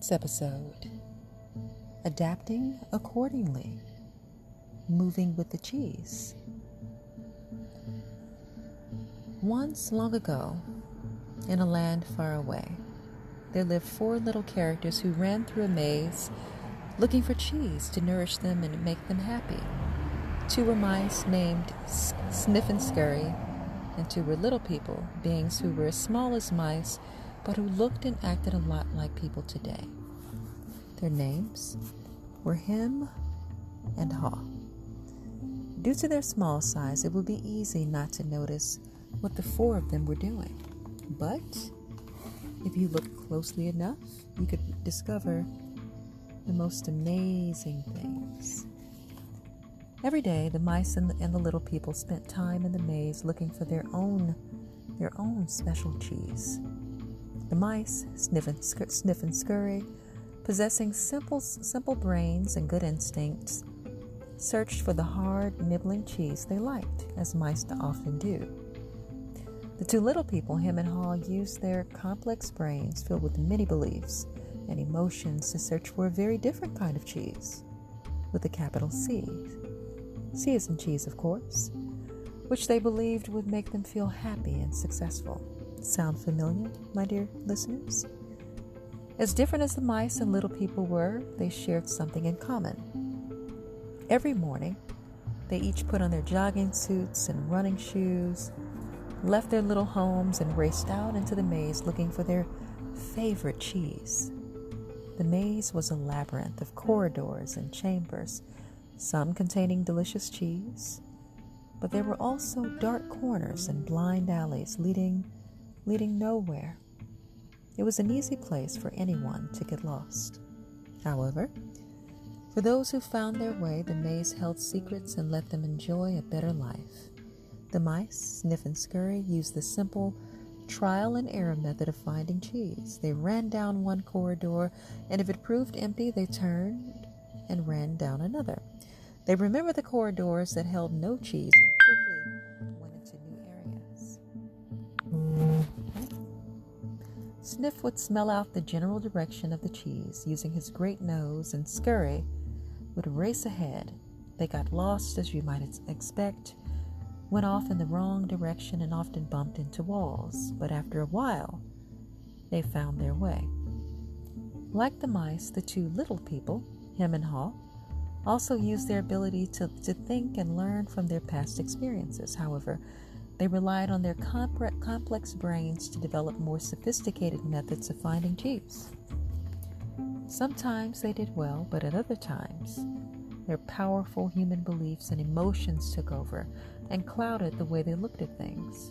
Tonight's episode Adapting Accordingly, Moving with the Cheese. Once long ago, in a land far away, there lived four little characters who ran through a maze looking for cheese to nourish them and make them happy. Two were mice named Sniff and Scurry, and two were little people, beings who were as small as mice but who looked and acted a lot like people today. Their names were Hem and Haw. Due to their small size, it would be easy not to notice what the four of them were doing. But if you looked closely enough, you could discover the most amazing things. Every day, the mice and the, and the, little people spent time in the maze looking for their own, their own special cheese. The mice, sniff and, sniff and scurry, possessing simple, simple brains and good instincts, searched for the hard, nibbling cheese they liked, as mice often do. The two little people, Hem and Haw, used their complex brains filled with many beliefs and emotions to search for a very different kind of cheese, with a capital C. C is in cheese, of course, which they believed would make them feel happy and successful. Sound familiar, my dear listeners? As different as the mice and little people were, they shared something in common. Every morning, they each put on their jogging suits and running shoes, left their little homes, and raced out into the maze looking for their favorite cheese. The maze was a labyrinth of corridors and chambers, some containing delicious cheese, but there were also dark corners and blind alleys leading leading nowhere. It was an easy place for anyone to get lost. However, for those who found their way, the maze held secrets and let them enjoy a better life. The mice, Sniff and Scurry, used the simple trial and error method of finding cheese. They ran down one corridor, and if it proved empty, they turned and ran down another. They remembered the corridors that held no cheese Sniff would smell out the general direction of the cheese using his great nose, and Scurry would race ahead. They got lost, as you might expect, went off in the wrong direction, and often bumped into walls. But after a while, they found their way. Like the mice, the two little people, Hem and Haw, also used their ability to, to think and learn from their past experiences. However, they relied on their complex brains to develop more sophisticated methods of finding cheese. Sometimes they did well, but at other times, their powerful human beliefs and emotions took over and clouded the way they looked at things.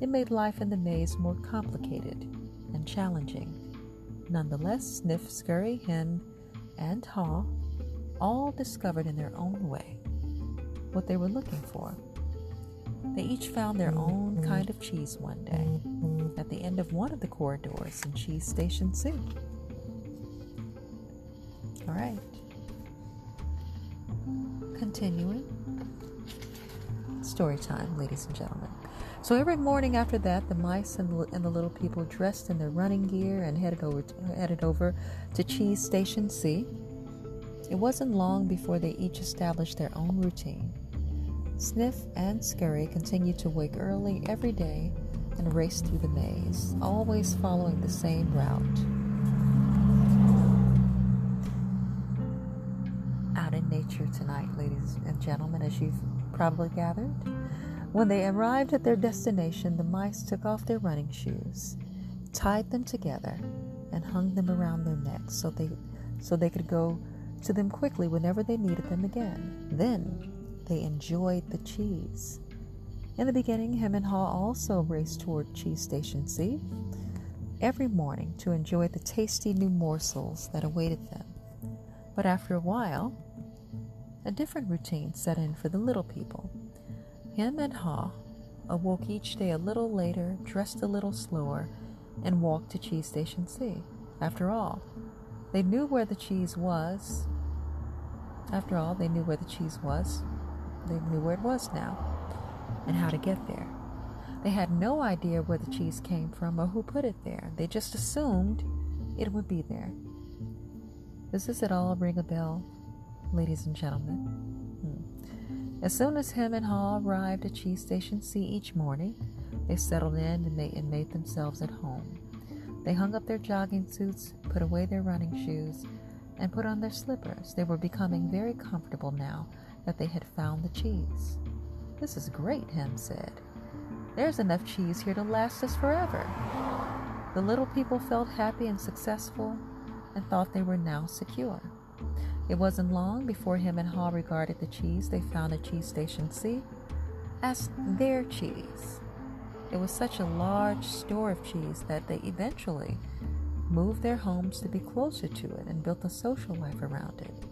It made life in the maze more complicated and challenging. Nonetheless, Sniff, Scurry, Hem, and Haw all discovered in their own way what they were looking for. They each found their own kind of cheese one day at the end of one of the corridors in Cheese Station C. All right. Continuing. Story time, ladies and gentlemen. So every morning after that, the mice and the, and the little people dressed in their running gear and headed over headed over to Cheese Station C. It wasn't long before they each established their own routine. Sniff and Scurry continued to wake early every day and race through the maze, always following the same route. Out in nature tonight, ladies and gentlemen, as you've probably gathered, When they arrived at their destination, the mice took off their running shoes, tied them together, and hung them around their necks so they so they could go to them quickly whenever they needed them again. Then they enjoyed the cheese. In the beginning, Hem and Haw also raced toward Cheese Station C every morning to enjoy the tasty new morsels that awaited them. But after a while, a different routine set in for the little people. Hem and Haw awoke each day a little later, dressed a little slower, and walked to Cheese Station C. After all, they knew where the cheese was. After all, they knew where the cheese was. They knew where it was now and how to get there. They had no idea where the cheese came from or who put it there. They just assumed it would be there. Does this at all ring a bell, ladies and gentlemen? Hmm. As soon as Hem and Haw arrived at Cheese Station C each morning, they settled in and made, and made themselves at home. They hung up their jogging suits, put away their running shoes, and put on their slippers. They were becoming very comfortable now that they had found the cheese. This is great, Hem said. There's enough cheese here to last us forever. The little people felt happy and successful and thought they were now secure. It wasn't long before Hem and Haw regarded the cheese they found at Cheese Station C as their cheese. It was such a large store of cheese that they eventually moved their homes to be closer to it and built a social life around it.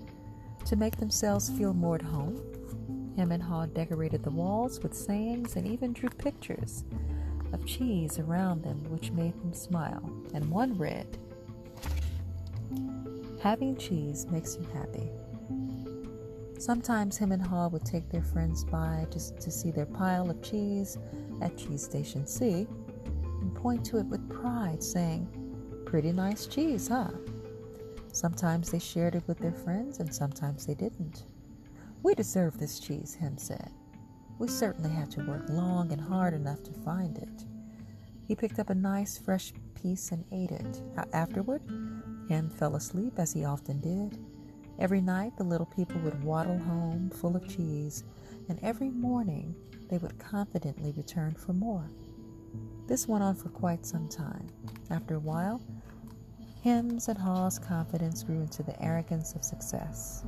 To make themselves feel more at home, Hem and Haw decorated the walls with sayings and even drew pictures of cheese around them, which made them smile. And one read, Having cheese makes you happy. Sometimes Hem and Haw would take their friends by just to see their pile of cheese at Cheese Station C and point to it with pride, saying, Pretty nice cheese, huh? Sometimes they shared it with their friends and sometimes they didn't. We deserve this cheese, Hem said. We certainly had to work long and hard enough to find it. He picked up a nice fresh piece and ate it. Afterward, Hem fell asleep as he often did. Every night, the little people would waddle home full of cheese, and every morning they would confidently return for more. This went on for quite some time. After a while, Hem's and Haw's confidence grew into the arrogance of success.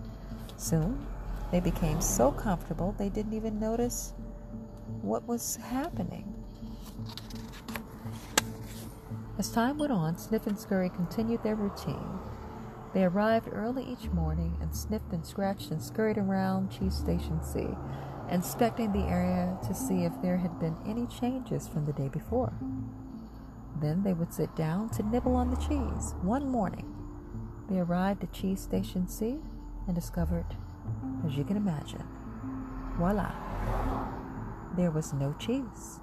Soon, they became so comfortable they didn't even notice what was happening. As time went on, Sniff and Scurry continued their routine. They arrived early each morning and sniffed and scratched and scurried around Cheese Station C, inspecting the area to see if there had been any changes from the day before. Then they would sit down to nibble on the cheese. One morning, they arrived at Cheese Station C and discovered, as you can imagine, voila, there was no cheese.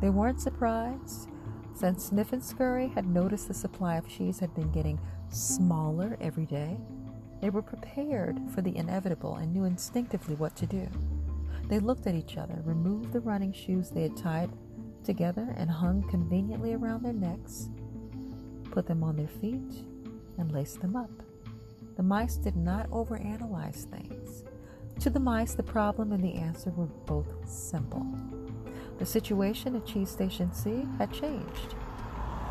They weren't surprised since Sniff and Scurry had noticed the supply of cheese had been getting smaller every day. They were prepared for the inevitable and knew instinctively what to do. They looked at each other, removed the running shoes they had tied together and hung conveniently around their necks, put them on their feet, and laced them up. The mice did not overanalyze things. To the mice, the problem and the answer were both simple. The situation at Cheese Station C had changed.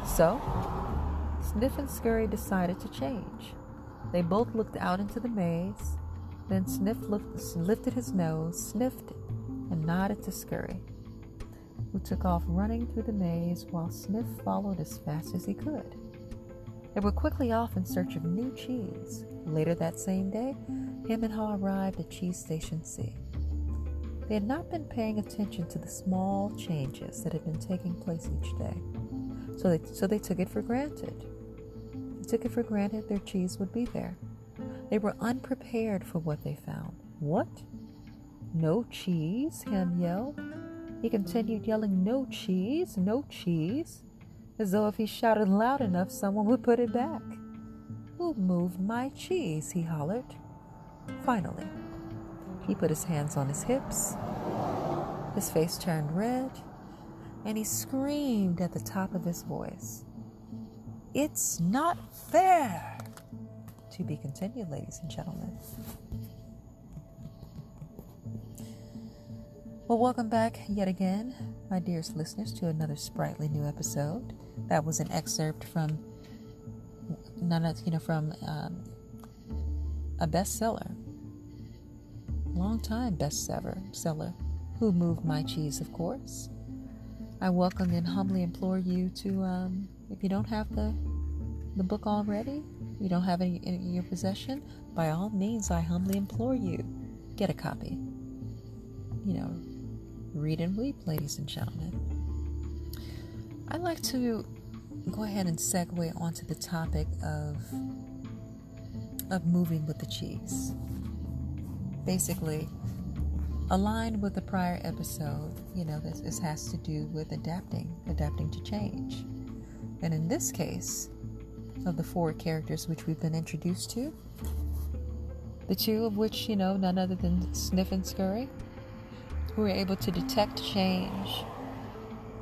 So, Sniff and Scurry decided to change. They both looked out into the maze. Then Sniff lifted his nose, sniffed, and nodded to Scurry, who took off running through the maze while Sniff followed as fast as he could. They were quickly off in search of new cheese. Later that same day, Hem and Haw arrived at Cheese Station C. They had not been paying attention to the small changes that had been taking place each day, so they, so they took it for granted. They took it for granted their cheese would be there. They were unprepared for what they found. What? No cheese? Hem yelled. He continued yelling, No cheese, no cheese, as though if he shouted loud enough, someone would put it back. Who moved my cheese? he hollered. Finally, he put his hands on his hips. His face turned red, and he screamed at the top of his voice. It's not fair! To be continued, ladies and gentlemen. Well, welcome back yet again, my dearest listeners, to another sprightly new episode. That was an excerpt from none of you know from um, a bestseller, long time bestseller seller, who moved my cheese, of course. I welcome and humbly implore you to, um, if you don't have the the book already, you don't have any in your possession, by all means, I humbly implore you, get a copy. You know, read and weep, ladies and gentlemen. I'd like to go ahead and segue onto the topic of of moving with the cheese. Basically, aligned with the prior episode, you know, this, this has to do with adapting, adapting to change. And in this case, of the four characters which we've been introduced to, the two of which, you know, none other than Sniff and Scurry, who are able to detect change,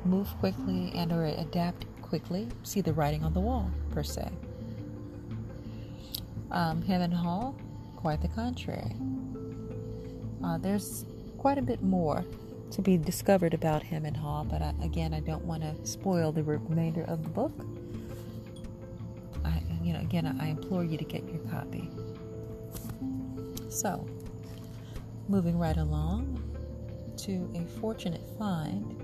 move quickly, and or adapt quickly, see the writing on the wall, per se. Um, and Haw, quite the contrary. Uh, there's quite a bit more to be discovered about Hem and Haw, but I, again, I don't want to spoil the remainder of the book. I, you know, again, I implore you to get your copy. So, moving right along to a fortunate find,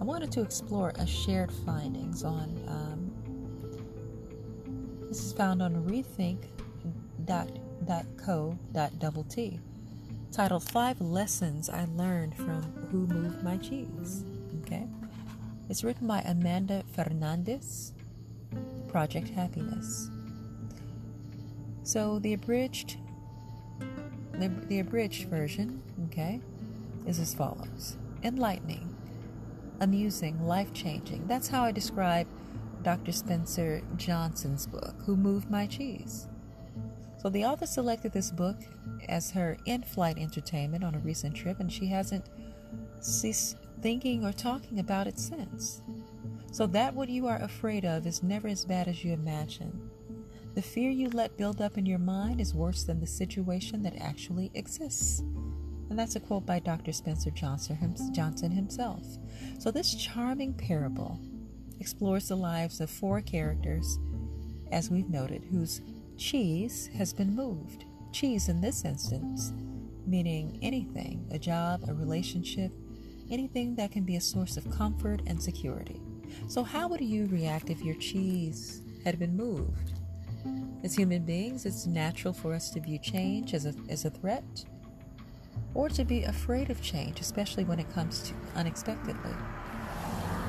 I wanted to explore a shared findings on. Um, this is found on rethink.co.t, titled Five Lessons I Learned from Who Moved My Cheese. Okay, it's written by Amanda Fernandez. Project Happiness. So the abridged the, the abridged version, okay, is as follows enlightening, amusing, life changing. That's how I describe Dr. Spencer Johnson's book, Who Moved My Cheese. So the author selected this book as her in flight entertainment on a recent trip, and she hasn't ceased thinking or talking about it since. So that what you are afraid of is never as bad as you imagine. The fear you let build up in your mind is worse than the situation that actually exists. And that's a quote by Dr. Spencer Johnson himself. So, this charming parable explores the lives of four characters, as we've noted, whose cheese has been moved. Cheese in this instance, meaning anything a job, a relationship, anything that can be a source of comfort and security. So, how would you react if your cheese had been moved? As human beings, it's natural for us to view change as a, as a threat or to be afraid of change, especially when it comes to unexpectedly.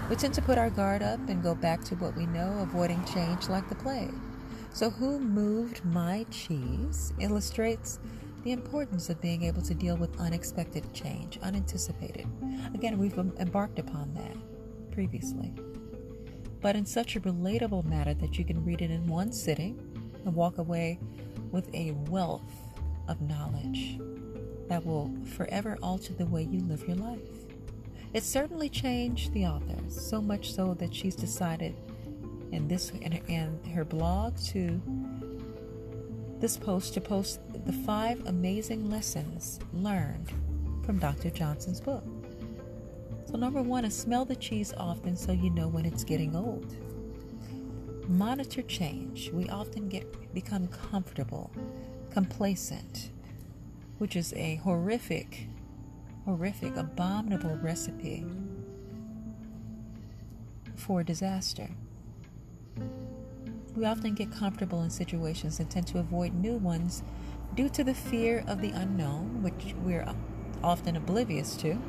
We tend to put our guard up and go back to what we know, avoiding change like the plague. So, who moved my cheese illustrates the importance of being able to deal with unexpected change, unanticipated. Again, we've embarked upon that previously. But in such a relatable manner that you can read it in one sitting and walk away with a wealth of knowledge that will forever alter the way you live your life. It certainly changed the author, so much so that she's decided in this in her, in her blog to this post to post the five amazing lessons learned from Dr. Johnson's book. So, number one is smell the cheese often so you know when it's getting old. Monitor change. We often get become comfortable, complacent, which is a horrific, horrific, abominable recipe for disaster. We often get comfortable in situations and tend to avoid new ones due to the fear of the unknown, which we're often oblivious to.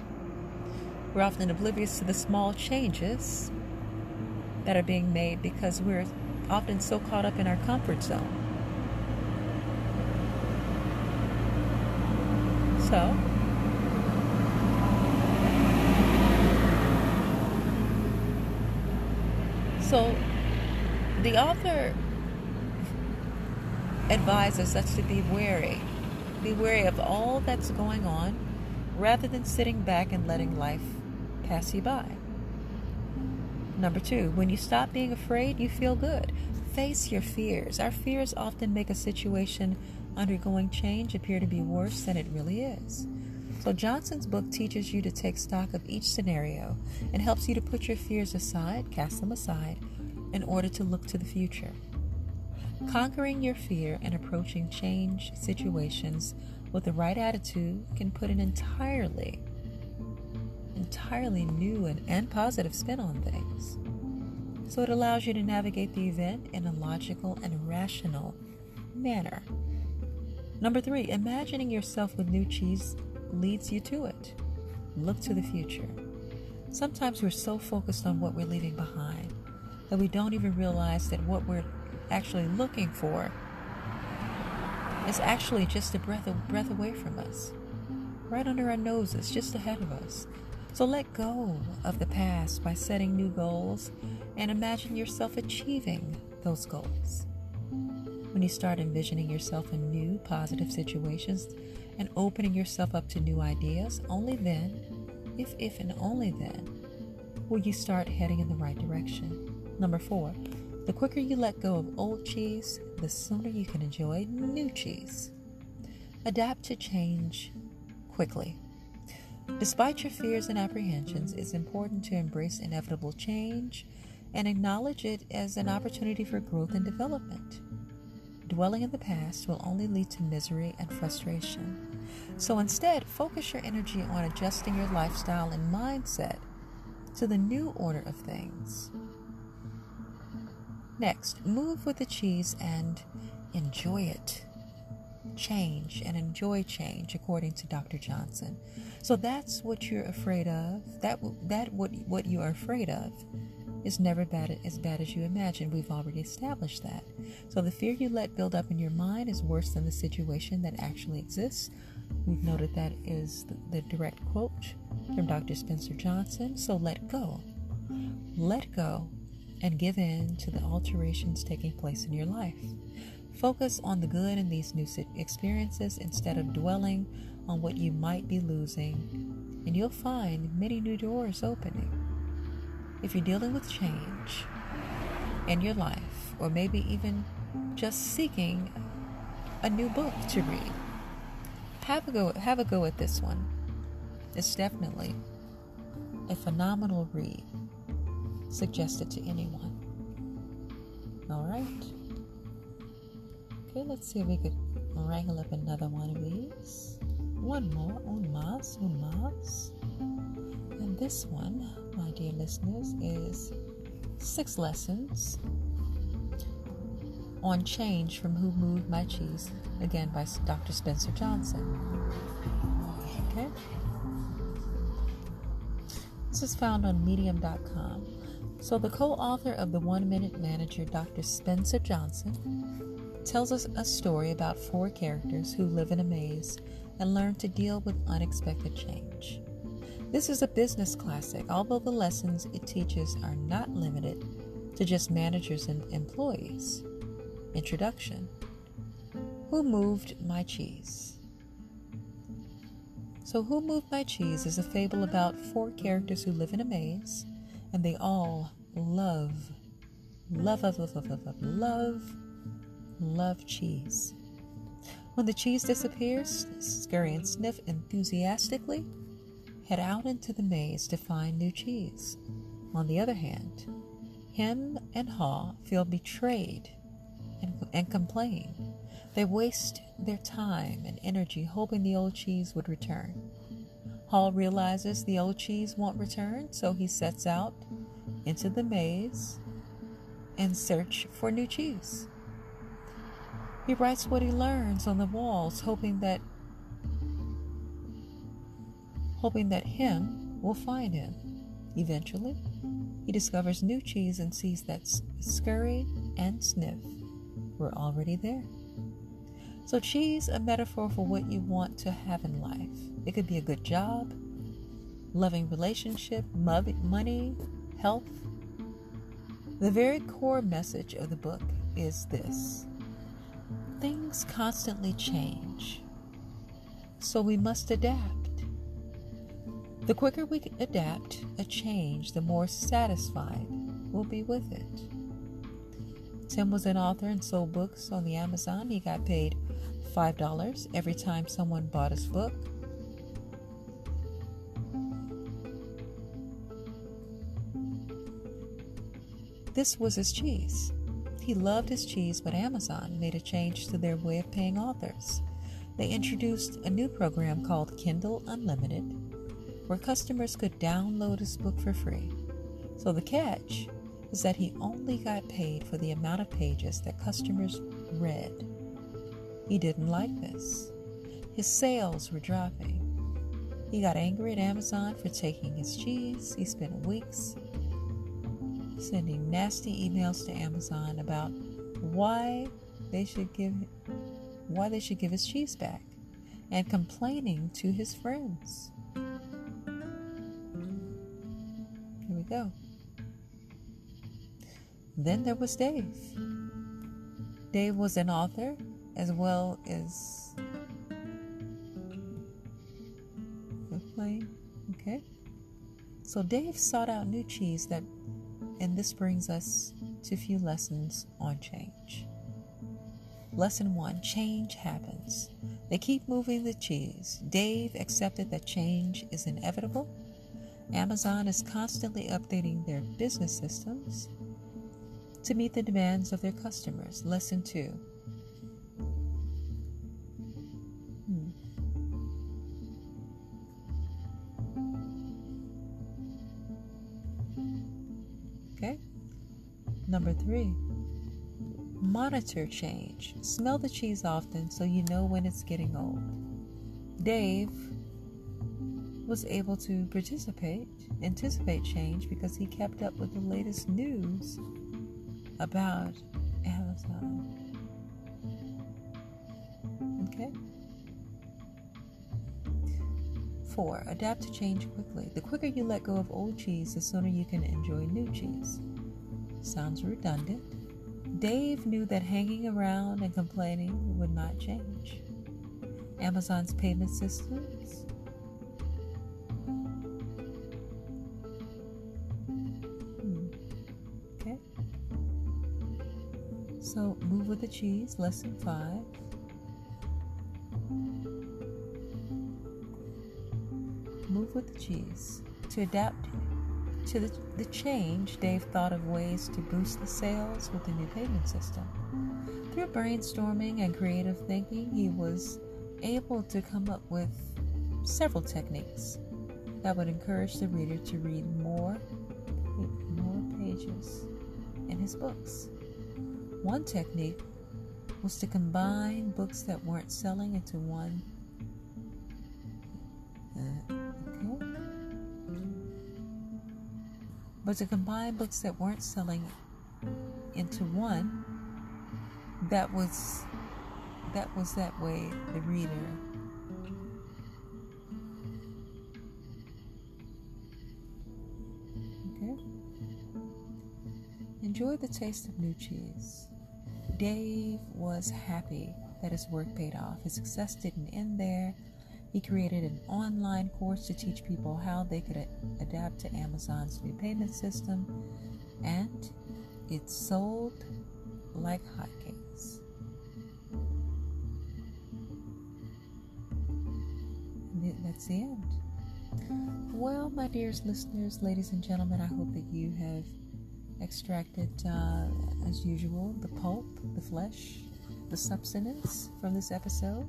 We're often oblivious to the small changes that are being made because we're often so caught up in our comfort zone. So, so the author advises us to be wary. Be wary of all that's going on rather than sitting back and letting life pass you by. Number two, when you stop being afraid, you feel good. Face your fears. Our fears often make a situation undergoing change appear to be worse than it really is. So, Johnson's book teaches you to take stock of each scenario and helps you to put your fears aside, cast them aside, in order to look to the future. Conquering your fear and approaching change situations with the right attitude can put an entirely, entirely new and, and positive spin on things. So it allows you to navigate the event in a logical and rational manner. Number three, imagining yourself with new cheese leads you to it. Look to the future. Sometimes we're so focused on what we're leaving behind that we don't even realize that what we're actually looking for is actually just a breath, a breath away from us, right under our noses, just ahead of us. So let go of the past by setting new goals and imagine yourself achieving those goals. When you start envisioning yourself in new positive situations and opening yourself up to new ideas, only then, if if and only then, will you start heading in the right direction. Number four, the quicker you let go of old cheese, the sooner you can enjoy new cheese. Adapt to change quickly. Despite your fears and apprehensions, it's important to embrace inevitable change and acknowledge it as an opportunity for growth and development. Dwelling in the past will only lead to misery and frustration. So instead, focus your energy on adjusting your lifestyle and mindset to the new order of things. Next, move with the cheese and enjoy it. Change and enjoy change, according to Dr. Johnson. So that's what you're afraid of. That that what what you are afraid of is never bad as bad as you imagine. We've already established that. So the fear you let build up in your mind is worse than the situation that actually exists. We've noted that is the, the direct quote from Dr. Spencer Johnson. So let go. Let go and give in to the alterations taking place in your life. Focus on the good in these new experiences instead of dwelling on what you might be losing, and you'll find many new doors opening. If you're dealing with change in your life, or maybe even just seeking a new book to read, have a go. Have a go at this one. It's definitely a phenomenal read suggested to anyone. All right. Okay, let's see if we could wrangle up another one of these. One more, un más, un más. And this one, my dear listeners, is six lessons on change from Who Moved My Cheese, again by Dr. Spencer Johnson. Okay. This is found on medium.com. So, the co author of The One Minute Manager, Dr. Spencer Johnson, tells us a story about four characters who live in a maze and learn to deal with unexpected change. This is a business classic, although the lessons it teaches are not limited to just managers and employees. Introduction Who Moved My Cheese? So, Who Moved My Cheese is a fable about four characters who live in a maze and they all love, love, love, love, love, love, love, love cheese. When the cheese disappears, scurry and sniff enthusiastically, head out into the maze to find new cheese. On the other hand, Hem and Haw feel betrayed and, and complain. They waste their time and energy hoping the old cheese would return. Haw realizes the old cheese won't return, so he sets out into the maze and search for new cheese. He writes what he learns on the walls, hoping that hoping that Hem will find him. Eventually, he discovers new cheese and sees that scurry and sniff were already there. So, cheese, a metaphor for what you want to have in life. It could be a good job, loving relationship, money, health. The very core message of the book is this things constantly change, so we must adapt. The quicker we adapt a change, the more satisfied we'll be with it. Tim was an author and sold books on the Amazon. He got paid $5 every time someone bought his book. This was his cheese. He loved his cheese, but Amazon made a change to their way of paying authors. They introduced a new program called Kindle Unlimited where customers could download his book for free. So the catch is that he only got paid for the amount of pages that customers read. He didn't like this. His sales were dropping. He got angry at Amazon for taking his cheese. He spent weeks sending nasty emails to Amazon about why they should give why they should give his cheese back and complaining to his friends. Go. Then there was Dave. Dave was an author as well as playing. Okay. So Dave sought out new cheese that and this brings us to a few lessons on change. Lesson one change happens. They keep moving the cheese. Dave accepted that change is inevitable. Amazon is constantly updating their business systems to meet the demands of their customers. Lesson two. Hmm. Okay. Number three. Monitor change. Smell the cheese often so you know when it's getting old. Dave was able to participate, anticipate change because he kept up with the latest news about Amazon. Okay? Four, adapt to change quickly. The quicker you let go of old cheese, the sooner you can enjoy new cheese. Sounds redundant, Dave knew that hanging around and complaining would not change. Amazon's payment systems So move with the cheese, lesson five. Move with the cheese. To adapt to the, the change, Dave thought of ways to boost the sales with the new payment system. Through brainstorming and creative thinking, he was able to come up with several techniques that would encourage the reader to read more, more pages in his books. One technique was to combine books that weren't selling into one. Uh, but to combine books that weren't selling into one that was that was that way the reader. Enjoy the taste of new cheese dave was happy that his work paid off his success didn't end there he created an online course to teach people how they could a- adapt to Amazon's new payment system, and it sold like hotcakes. that's the end. Well, my dearest listeners, ladies and gentlemen, I hope that you have extracted, uh, as usual, the pulp, the flesh, the substance from this episode.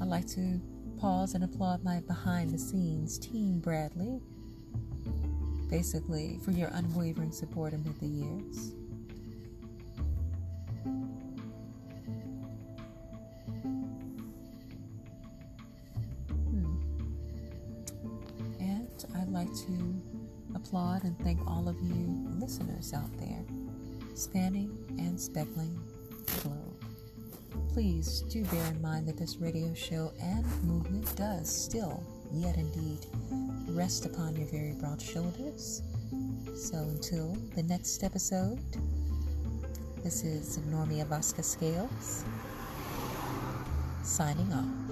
I'd like to pause and applaud my behind the scenes team, Bradley, basically for your unwavering support amid the years. And thank all of you listeners out there, spanning and speckling the globe please do bear in mind that this radio show and movement does still, yet indeed, rest upon your very broad shoulders. So until the next episode, this is Normia Vasquez Scales signing off.